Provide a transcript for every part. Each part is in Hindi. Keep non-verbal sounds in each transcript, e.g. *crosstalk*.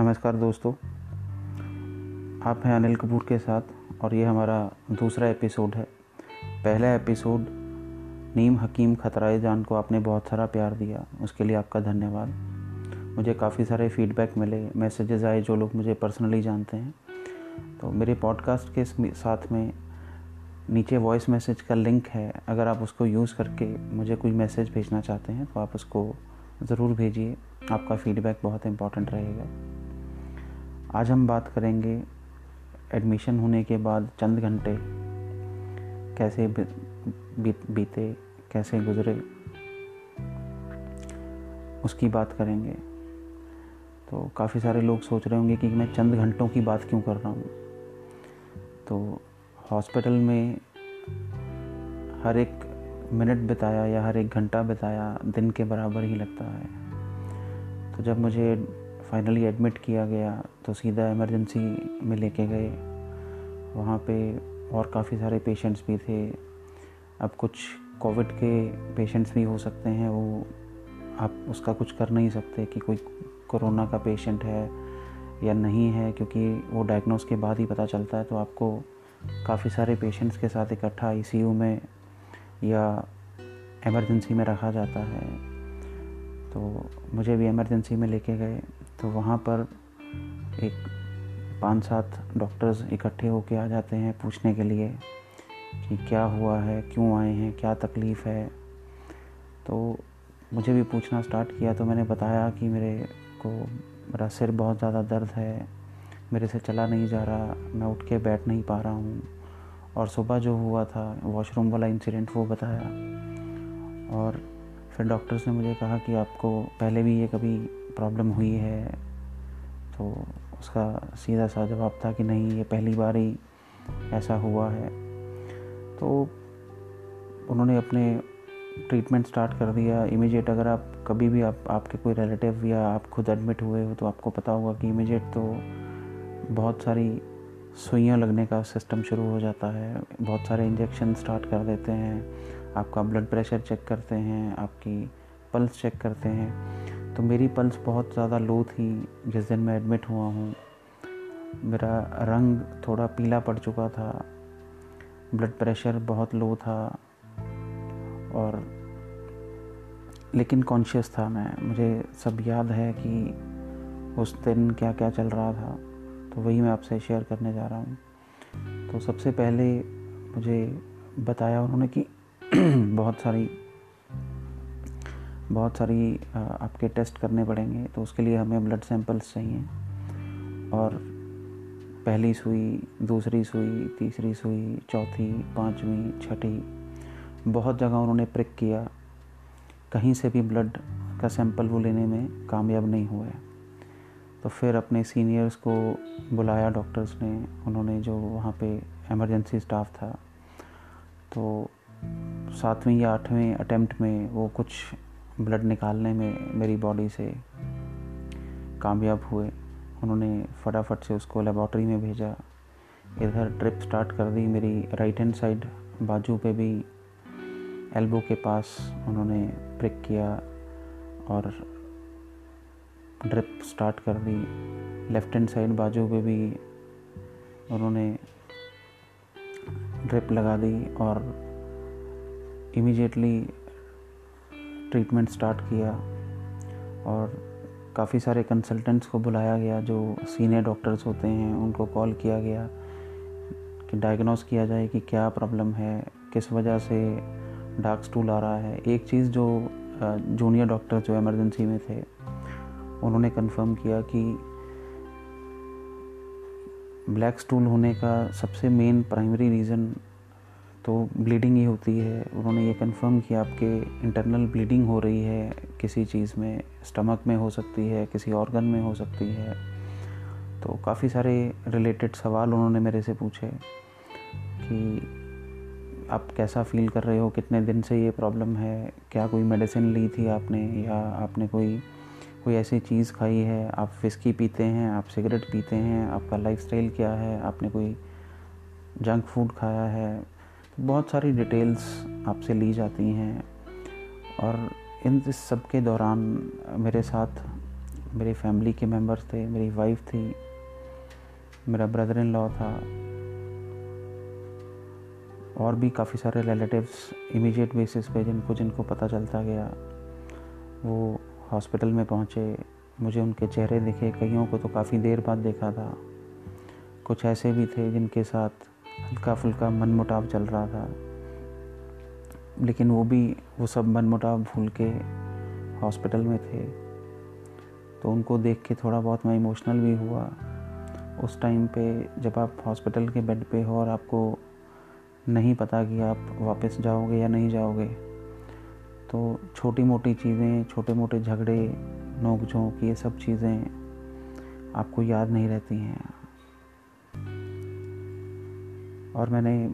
नमस्कार दोस्तों। आप हैं अनिल कपूर के साथ और ये हमारा दूसरा एपिसोड है। पहला एपिसोड, नीम हकीम खतराए जान को आपने बहुत सारा प्यार दिया। उसके लिए आपका धन्यवाद। मुझे काफ़ी सारे फीडबैक मिले मैसेजेस आए जो लोग मुझे पर्सनली जानते हैं। तो मेरे पॉडकास्ट के साथ में नीचे वॉइस मैसेज का लिंक है। अगर आप उसको यूज़ करके मुझे कोई मैसेज भेजना चाहते हैं तो आप उसको ज़रूर भेजिए। आपका फीडबैक बहुत इंपॉर्टेंट रहेगा। आज हम बात करेंगे एडमिशन होने के बाद चंद घंटे कैसे बीते, कैसे गुजरे, उसकी बात करेंगे। तो काफ़ी सारे लोग सोच रहे होंगे कि मैं चंद घंटों की बात क्यों कर रहा हूँ। तो हॉस्पिटल में हर एक मिनट बिताया या हर एक घंटा बिताया दिन के बराबर ही लगता है। तो जब मुझे फाइनली एडमिट किया गया तो सीधा इमरजेंसी में लेके गए। वहाँ पे और काफ़ी सारे पेशेंट्स भी थे। अब कुछ कोविड के पेशेंट्स भी हो सकते हैं, वो आप उसका कुछ कर नहीं सकते कि कोई कोरोना का पेशेंट है या नहीं है, क्योंकि वो डायग्नोस के बाद ही पता चलता है तो आपको काफ़ी सारे पेशेंट्स के साथ इकट्ठा आई में या एमरजेंसी में रखा जाता है। तो मुझे भी एमरजेंसी में लेके गए। तो वहाँ पर एक पाँच सात डॉक्टर्स इकट्ठे होके आ जाते हैं पूछने के लिए कि क्या हुआ है, क्यों आए हैं, क्या तकलीफ़ है। तो मुझे भी पूछना स्टार्ट किया तो मैंने बताया कि मेरे को मेरा सिर बहुत ज़्यादा दर्द है, मेरे से चला नहीं जा रहा, मैं उठ के बैठ नहीं पा रहा हूँ। और सुबह जो हुआ था वॉशरूम वाला इंसिडेंट वो बताया। और फिर डॉक्टर्स ने मुझे कहा कि आपको पहले भी ये कभी प्रॉब्लम हुई है तो उसका सीधा सा जवाब था कि नहीं, ये पहली बार ही ऐसा हुआ है। तो उन्होंने अपने ट्रीटमेंट स्टार्ट कर दिया। इमीडिएट अगर आप कभी भी आप, आपके कोई रिलेटिव या आप खुद एडमिट हुए हो तो आपको पता होगा कि इमीडिएट तो बहुत सारी सुइयाँ लगने का सिस्टम शुरू हो जाता है। बहुत सारे इंजेक्शन स्टार्ट कर देते हैं, आपका ब्लड प्रेशर चेक करते हैं, आपकी पल्स चेक करते हैं। तो मेरी पल्स बहुत ज़्यादा लो थी, जिस दिन मैं एडमिट हुआ हूँ। मेरा रंग थोड़ा पीला पड़ चुका था। ब्लड प्रेशर बहुत लो था। और लेकिन कॉन्शियस था मैं। मुझे सब याद है कि उस दिन क्या क्या चल रहा था। तो वही मैं आपसे शेयर करने जा रहा हूँ। तो सबसे पहले मुझे बताया उन्होंने कि *clears throat* बहुत सारी बहुत सारी आपके टेस्ट करने पड़ेंगे तो उसके लिए हमें ब्लड सैंपल्स चाहिए। और पहली सुई, दूसरी सुई, तीसरी सुई, चौथी, पाँचवीं, छठी, बहुत जगह उन्होंने प्रिक किया। कहीं से भी ब्लड का सैंपल वो लेने में कामयाब नहीं हुए तो फिर अपने सीनियर्स को बुलाया, डॉक्टर्स ने, उन्होंने जो वहाँ पे एमरजेंसी स्टाफ था तो सातवीं या आठवें अटेम्प्ट में वो कुछ ब्लड निकालने में मेरी बॉडी से कामयाब हुए। उन्होंने फटाफट से उसको लेबॉर्ट्री में भेजा। इधर ट्रिप स्टार्ट कर दी मेरी राइट हैंड साइड बाजू पे भी। एल्बो के पास उन्होंने प्रिक किया और ड्रिप स्टार्ट कर दी। लेफ़्ट हैंड साइड बाजू पे भी उन्होंने ड्रिप लगा दी और इमीडिएटली ट्रीटमेंट स्टार्ट किया और काफ़ी सारे कंसल्टेंट्स को बुलाया गया जो सीनियर डॉक्टर्स होते हैं, उनको कॉल किया गया कि डायग्नोस किया जाए कि क्या प्रॉब्लम है, किस वजह से डार्क स्टूल आ रहा है। एक चीज़ जो जूनियर डॉक्टर जो इमरजेंसी में थे, उन्होंने कंफर्म किया कि ब्लैक स्टूल होने का सबसे मेन प्राइमरी रीज़न तो ब्लीडिंग ही होती है। उन्होंने ये कंफर्म किया, आपके इंटरनल ब्लीडिंग हो रही है, किसी चीज़ में स्टमक में हो सकती है, किसी ऑर्गन में हो सकती है। तो काफ़ी सारे रिलेटेड सवाल उन्होंने मेरे से पूछे कि आप कैसा फील कर रहे हो, कितने दिन से ये प्रॉब्लम है, क्या कोई मेडिसिन ली थी आपने, या आपने कोई कोई ऐसी चीज़ खाई है, आप विस्की पीते हैं, आप सिगरेट पीते हैं, आपका लाइफस्टाइल क्या है, आपने कोई जंक फ़ूड खाया है बहुत सारी डिटेल्स आपसे ली जाती हैं और इन सब के दौरान मेरे साथ मेरी फैमिली के मेंबर्स थे, मेरी वाइफ थी, मेरा ब्रदर इन लॉ था, और भी काफ़ी सारे रिलेटिव्स इमीडिएट बेसिस पे जिनको जिनको पता चलता गया, वो हॉस्पिटल में पहुँचे, मुझे उनके चेहरे दिखे, कईयों को तो काफ़ी देर बाद देखा था, कुछ ऐसे भी थे जिनके साथ हल्का फुल्का मन मुटाव चल रहा था। लेकिन वो भी, वो सब मन मुटाव भूल के हॉस्पिटल में थे। तो उनको देख के थोड़ा बहुत मैं इमोशनल भी हुआ। उस टाइम पे जब आप हॉस्पिटल के बेड पे हो और आपको नहीं पता कि आप वापस जाओगे या नहीं जाओगे तो छोटी मोटी चीज़ें छोटे मोटे झगड़े नोक झोंक ये सब चीज़ें आपको याद नहीं रहती हैं। और मैंने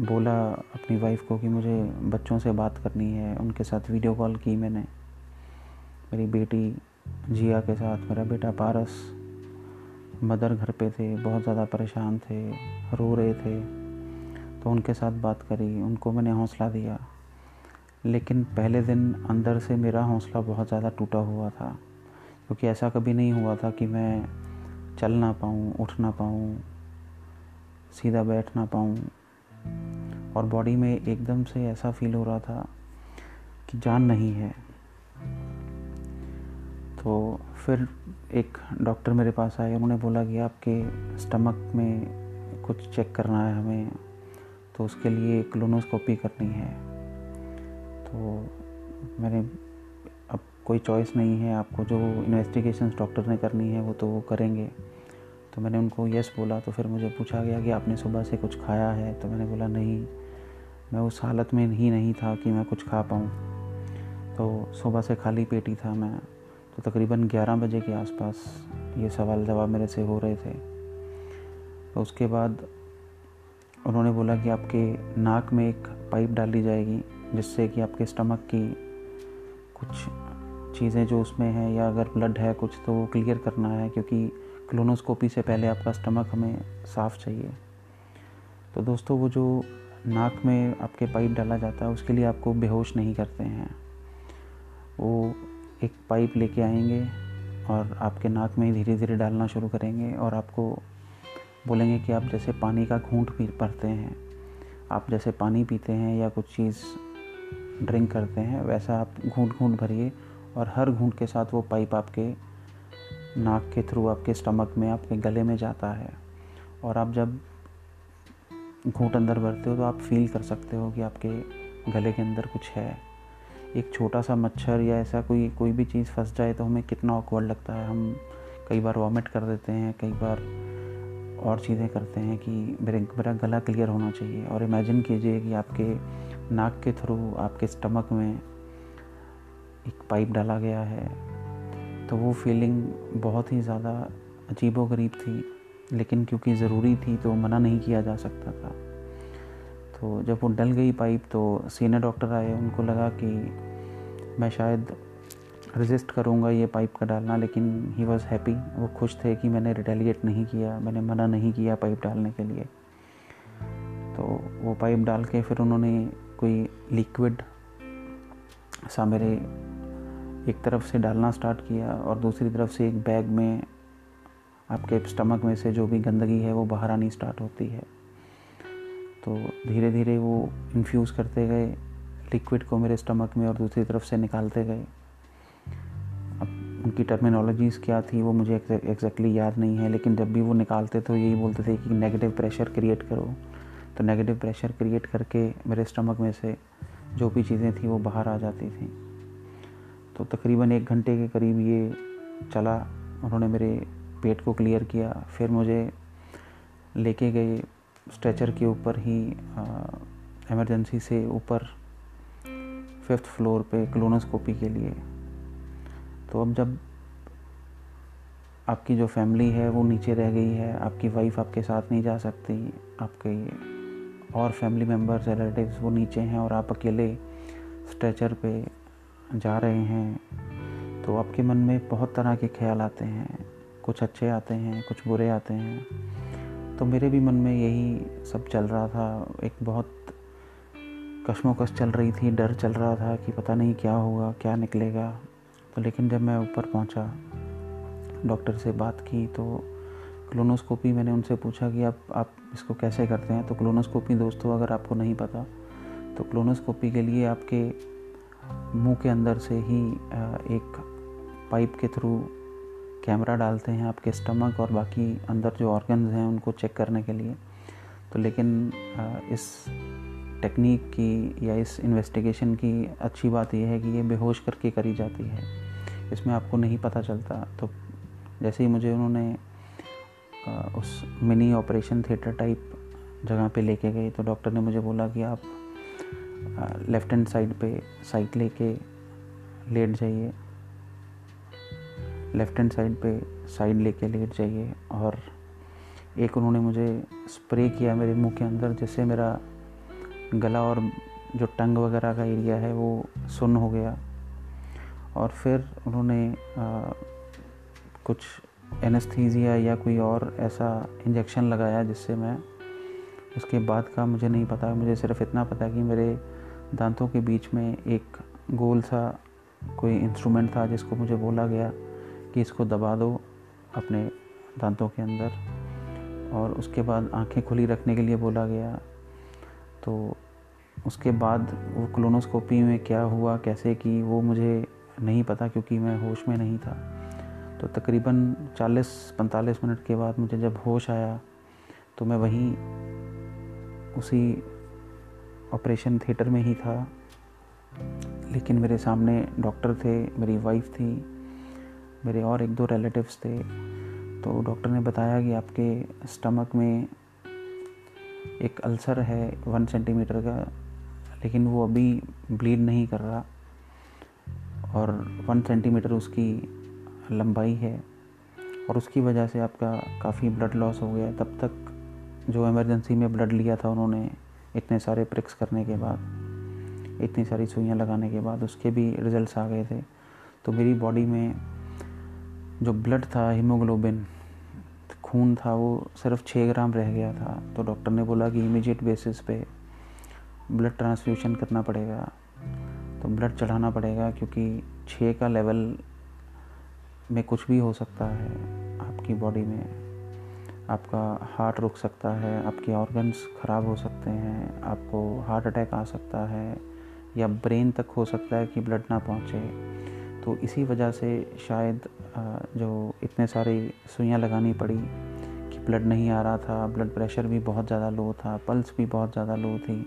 बोला अपनी वाइफ को कि मुझे बच्चों से बात करनी है, उनके साथ वीडियो कॉल की मैंने। मेरी बेटी जिया के साथ, मेरा बेटा पारस मदर घर पे थे, बहुत ज़्यादा परेशान थे, रो रहे थे तो उनके साथ बात करी, उनको मैंने हौसला दिया। लेकिन पहले दिन अंदर से मेरा हौसला बहुत ज़्यादा टूटा हुआ था, क्योंकि ऐसा कभी नहीं हुआ था कि मैं चल ना पाऊँ, उठ ना पाऊँ सीधा बैठ ना पाऊँ। और बॉडी में एकदम से ऐसा फील हो रहा था कि जान नहीं है। तो फिर एक डॉक्टर मेरे पास आए, उन्होंने बोला कि आपके स्टमक में कुछ चेक करना है हमें तो उसके लिए क्लोनोस्कोपी करनी है। तो मैंने, अब कोई चॉइस नहीं है, आपको जो इन्वेस्टिगेशन डॉक्टर ने करनी है, वो तो वो करेंगे। तो मैंने उनको यस बोला तो फिर मुझे पूछा गया कि आपने सुबह से कुछ खाया है? तो मैंने बोला, नहीं, मैं उस हालत में ही नहीं था कि मैं कुछ खा पाऊँ। तो सुबह से खाली पेट ही था मैं। तो तकरीबन 11 बजे के आसपास ये सवाल जवाब मेरे से हो रहे थे। तो उसके बाद उन्होंने बोला कि आपके नाक में एक पाइप डाली जाएगी, जिससे कि आपके स्टमक की कुछ चीज़ें जो उसमें हैं या अगर ब्लड है कुछ तो वो क्लियर करना है, क्योंकि क्लोनोस्कोपी से पहले आपका स्टमक हमें साफ़ चाहिए। तो दोस्तों, वो जो नाक में आपके पाइप डाला जाता है, उसके लिए आपको बेहोश नहीं करते हैं। वो एक पाइप लेके आएँगे और आपके नाक में धीरे धीरे डालना शुरू करेंगे और आपको बोलेंगे कि आप जैसे पानी का घूंट पी भरते हैं। आप जैसे पानी पीते हैं या कुछ चीज़ ड्रिंक करते हैं, वैसा आप घूंट घूंट भरिए और हर घूंट के साथ वो पाइप आपके नाक के थ्रू आपके स्टमक में, आपके गले में जाता है। और आप जब घूट अंदर भरते हो तो आप फील कर सकते हो कि आपके गले के अंदर कुछ है। एक छोटा सा मच्छर या ऐसा कोई कोई भी चीज़ फंस जाए तो हमें कितना ऑकवर्ड लगता है। हम कई बार वॉमिट कर देते हैं, कई बार और चीज़ें करते हैं कि मेरे, मेरा गला क्लियर होना चाहिए। और इमेजिन कीजिए कि आपके नाक के थ्रू, आपके स्टमक में एक पाइप डाला गया है। तो वो फीलिंग बहुत ही ज़्यादा अजीब गरीब थी, लेकिन क्योंकि ज़रूरी थी तो मना नहीं किया जा सकता था। तो जब वो डल गई पाइप तो सीनियर डॉक्टर आए, उनको लगा कि मैं शायद रजिस्ट करूँगा ये पाइप का डालना, लेकिन ही वॉज़ हैप्पी वो खुश थे कि मैंने रिटेलिएट नहीं किया, मैंने मना नहीं किया पाइप डालने के लिए। तो वो पाइप डाल के फिर उन्होंने कोई लिक्विड सा मेरे एक तरफ़ से डालना स्टार्ट किया और दूसरी तरफ़ से एक बैग में, आपके स्टमक में से जो भी गंदगी है, वो बाहर आनी स्टार्ट होती है। तो धीरे धीरे वो इन्फ्यूज़ करते गए लिक्विड को मेरे स्टमक में और दूसरी तरफ़ से निकालते गए। अब उनकी टर्मिनोलॉजीज़ क्या थी, वो मुझे एग्जैक्टली याद नहीं है, लेकिन जब भी वो निकालते तो यही बोलते थे कि नेगेटिव प्रेशर क्रिएट करो। तो नेगेटिव प्रेशर क्रिएट करके मेरे स्टमक में से जो भी चीज़ें थी, वो बाहर आ जाती थी। तो तकरीबन एक घंटे के करीब ये चला। उन्होंने मेरे पेट को क्लियर किया। फिर मुझे लेके गए स्ट्रेचर के ऊपर ही इमरजेंसी से ऊपर फिफ्थ फ्लोर पे क्लोनोस्कोपी के लिए। तो अब जब आपकी जो फैमिली है, वो नीचे रह गई है, आपकी वाइफ आपके साथ नहीं जा सकती, आपके और फैमिली मेंबर्स रिलेटिव्स वो नीचे हैं और आप अकेले स्ट्रेचर पे जा रहे हैं तो आपके मन में बहुत तरह के ख्याल आते हैं। कुछ अच्छे आते हैं, कुछ बुरे आते हैं। तो मेरे भी मन में यही सब चल रहा था। एक बहुत कश्मोकश चल रही थी, डर चल रहा था कि पता नहीं क्या होगा, क्या निकलेगा। तो लेकिन जब मैं ऊपर पहुँचा, डॉक्टर से बात की तो क्लोनोस्कोपी मैंने उनसे पूछा कि आप आप इसको कैसे करते हैं? तो क्लोनोस्कोपी दोस्तों, अगर आपको नहीं पता तो क्लोनोस्कोपी के लिए आपके मुँह के अंदर से ही एक पाइप के थ्रू कैमरा डालते हैं आपके स्टमक और बाकी अंदर जो ऑर्गन्स हैं उनको चेक करने के लिए। तो लेकिन इस टेक्निक की या इस इन्वेस्टिगेशन की अच्छी बात यह है कि ये बेहोश करके करी जाती है। इसमें आपको नहीं पता चलता। तो जैसे ही मुझे उन्होंने उस मिनी ऑपरेशन थिएटर टाइप जगह पे लेके गए तो डॉक्टर ने मुझे बोला कि आप लेफ़्ट हैंड साइड पे साइड लेके लेट जाइए। लेफ़्ट हैंड साइड पे साइड लेके लेट जाइए और एक उन्होंने मुझे स्प्रे किया मेरे मुँह के अंदर जिससे मेरा गला और जो टंग वगैरह का एरिया है वो सुन्न हो गया। और फिर उन्होंने आ, कुछ एनेस्थीजिया या कोई और ऐसा इंजेक्शन लगाया जिससे मैं उसके बाद का मुझे नहीं पता। मुझे सिर्फ़ इतना पता कि मेरे दांतों के बीच में एक गोल सा कोई इंस्ट्रूमेंट था जिसको मुझे बोला गया कि इसको दबा दो अपने दांतों के अंदर। और उसके बाद आँखें खुली रखने के लिए बोला गया। तो उसके बाद वो क्लोनोस्कोपी में क्या हुआ, कैसे की, वो मुझे नहीं पता क्योंकि मैं होश में नहीं था। तो तकरीबन 40-45 मिनट के बाद मुझे जब होश आया तो मैं वहीं उसी ऑपरेशन थिएटर में ही था। लेकिन मेरे सामने डॉक्टर थे, मेरी वाइफ थी, मेरे और एक दो रिलेटिव्स थे। तो डॉक्टर ने बताया कि आपके स्टमक में एक अल्सर है वन सेंटीमीटर का, लेकिन वो अभी ब्लीड नहीं कर रहा और वन सेंटीमीटर उसकी लंबाई है और उसकी वजह से आपका काफ़ी ब्लड लॉस हो गया। तब तक जो इमरजेंसी में ब्लड लिया था उन्होंने इतने सारे प्रिक्स करने के बाद, इतनी सारी सुइयाँ लगाने के बाद उसके भी रिजल्ट्स आ गए थे। तो मेरी बॉडी में जो ब्लड था हीमोग्लोबिन खून था, वो सिर्फ़ छः ग्राम रह गया था। तो डॉक्टर ने बोला कि इमीडिएट बेसिस पे ब्लड ट्रांसफ्यूशन करना पड़ेगा। तो ब्लड चढ़ाना पड़ेगा क्योंकि छः का लेवल में कुछ भी हो सकता है आपकी बॉडी में। आपका हार्ट रुक सकता है, आपके ऑर्गन्स ख़राब हो सकते हैं, आपको हार्ट अटैक आ सकता है, या ब्रेन तक हो सकता है कि ब्लड ना पहुँचे। तो इसी वजह से शायद जो इतने सारे सुइयाँ लगानी पड़ी कि ब्लड नहीं आ रहा था ब्लड प्रेशर भी बहुत ज़्यादा लो था पल्स भी बहुत ज़्यादा लो थी,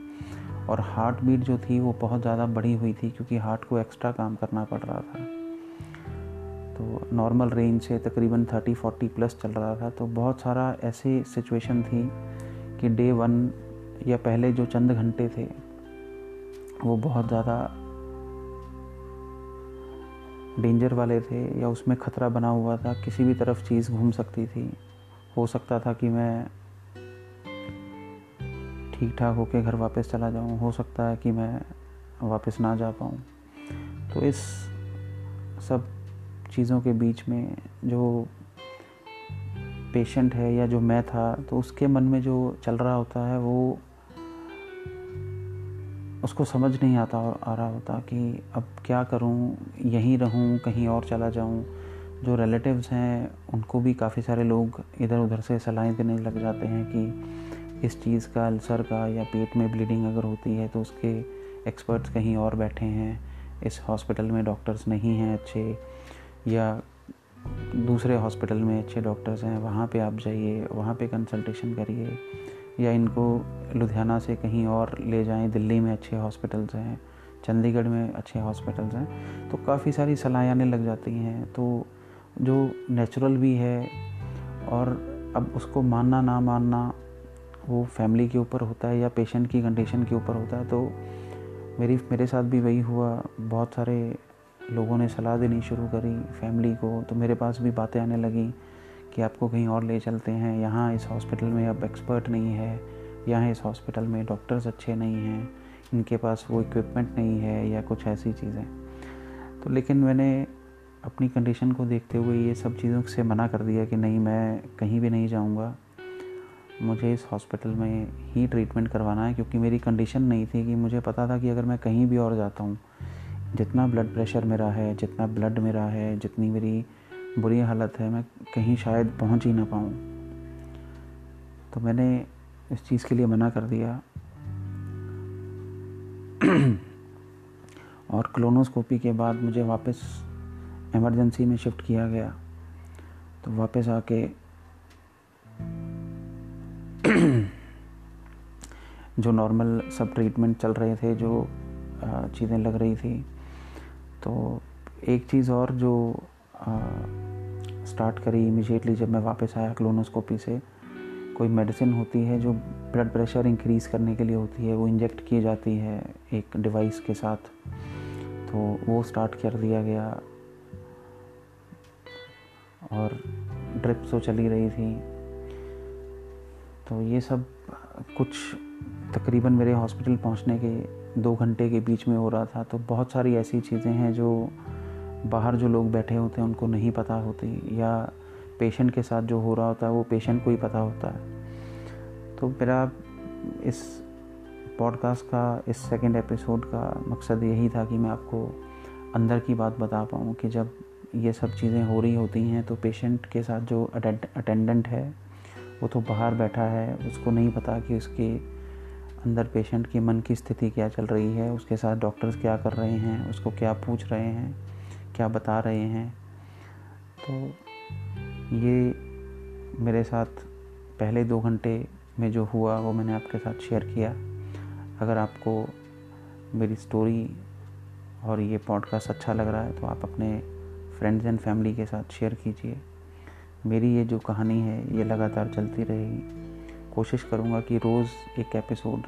और हार्ट बीट जो थी वो बहुत ज़्यादा बढ़ी हुई थी, क्योंकि हार्ट को एक्स्ट्रा काम करना पड़ रहा था। तो नॉर्मल रेंज से तकरीबन थर्टी फोर्टी प्लस चल रहा था। तो बहुत सारा ऐसी सिचुएशन थी कि डे वन या पहले जो चंद घंटे थे, वो बहुत ज़्यादा डेंजर वाले थे या उसमें ख़तरा बना हुआ था। किसी भी तरफ़ चीज़ घूम सकती थी। हो सकता था कि मैं ठीक ठाक होके घर वापस चला जाऊँ। हो सकता है कि मैं वापस ना जा पाऊँ। तो इस सब चीज़ों के बीच में जो पेशेंट है या जो मैं था तो उसके मन में जो चल रहा होता है, वो उसको समझ नहीं आता आ रहा होता कि अब क्या करूँ, यहीं रहूँ, कहीं और चला जाऊँ। जो रिलेटिव्स हैं, उनको भी काफ़ी सारे लोग इधर उधर से सलाहें देने लग जाते हैं कि इस चीज़ का अल्सर का या पेट में ब्लीडिंग अगर होती है तो उसके एक्सपर्ट्स कहीं और बैठे हैं। इस हॉस्पिटल में डॉक्टर्स नहीं हैं अच्छे। या दूसरे हॉस्पिटल में अच्छे डॉक्टर्स हैं, वहाँ पे आप जाइए, वहाँ पे कंसल्टेशन करिए, या इनको लुधियाना से कहीं और ले जाएँ, दिल्ली में अच्छे हॉस्पिटल्स हैं, चंडीगढ़ में अच्छे हॉस्पिटल्स हैं तो काफ़ी सारी सलाहें आने लग जाती हैं। तो जो नेचुरल भी है और अब उसको मानना ना मानना वो फैमिली के ऊपर होता है या पेशेंट की कंडीशन के ऊपर होता है तो मेरी, मेरे साथ भी वही हुआ। बहुत सारे लोगों ने सलाह देनी शुरू करी फैमिली को तो मेरे पास भी बातें आने लगी कि आपको कहीं और ले चलते हैं। यहाँ इस हॉस्पिटल में अब एक्सपर्ट नहीं है, यहाँ इस हॉस्पिटल में डॉक्टर्स अच्छे नहीं हैं, इनके पास वो इक्विपमेंट नहीं है या कुछ ऐसी चीज़ें। तो लेकिन मैंने अपनी कंडीशन को देखते हुए ये सब चीज़ों से मना कर दिया कि नहीं, मैं कहीं भी नहीं जाऊँगा। मुझे इस हॉस्पिटल में ही ट्रीटमेंट करवाना है, क्योंकि मेरी कंडीशन नहीं थी कि मुझे पता था कि अगर मैं कहीं भी और जाता हूँ जितना ब्लड प्रेशर मेरा है, जितना ब्लड मेरा है, जितनी मेरी बुरी हालत है, मैं कहीं शायद पहुँच ही ना पाऊँ। तो मैंने इस चीज़ के लिए मना कर दिया। *clears throat* और क्लोनोस्कोपी के बाद मुझे वापस इमरजेंसी में शिफ्ट किया गया। तो वापस आके *clears throat* जो नॉर्मल सब ट्रीटमेंट चल रहे थे, जो चीज़ें लग रही थी तो एक चीज़ और जो स्टार्ट करी इमिजिएटली जब मैं वापस आया क्लोनोस्कोपी से, कोई मेडिसिन होती है जो ब्लड प्रेशर इंक्रीज़ करने के लिए होती है, वो इंजेक्ट की जाती है एक डिवाइस के साथ तो वो स्टार्ट कर दिया गया। और ड्रिप तो चली रही थी। तो ये सब कुछ तकरीबन मेरे हॉस्पिटल पहुँचने के दो घंटे के बीच में हो रहा था तो बहुत सारी ऐसी चीज़ें हैं जो बाहर जो लोग बैठे होते हैं, उनको नहीं पता होती या पेशेंट के साथ जो हो रहा होता है, वो पेशेंट को ही पता होता है। तो मेरा इस पॉडकास्ट का, इस सेकंड एपिसोड का मकसद यही था कि मैं आपको अंदर की बात बता पाऊँ कि जब ये सब चीज़ें हो रही होती हैं तो पेशेंट के साथ जो अटेंडेंट है, वो तो बाहर बैठा है, उसको नहीं पता कि उसके अंदर पेशेंट की मन की स्थिति क्या चल रही है, उसके साथ डॉक्टर्स क्या कर रहे हैं, उसको क्या पूछ रहे हैं, क्या बता रहे हैं। तो ये मेरे साथ पहले दो घंटे में जो हुआ, वो मैंने आपके साथ शेयर किया। अगर आपको मेरी स्टोरी और ये पॉडकास्ट अच्छा लग रहा है तो आप अपने फ्रेंड्स एंड फैमिली के साथ शेयर कीजिए। मेरी ये जो कहानी है, ये लगातार चलती रहेगी। कोशिश करूँगा कि रोज़ एक एपिसोड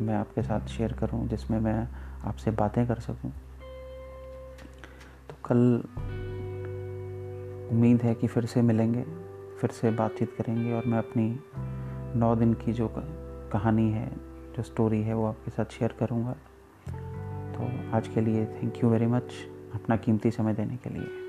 मैं आपके साथ शेयर करूँ, जिसमें मैं आपसे बातें कर सकूँ। तो कल उम्मीद है कि फिर से मिलेंगे, फिर से बातचीत करेंगे, और मैं अपनी नौ दिन की जो कहानी है, जो स्टोरी है, वो आपके साथ शेयर करूँगा। तो आज के लिए थैंक यू वेरी मच अपना कीमती समय देने के लिए।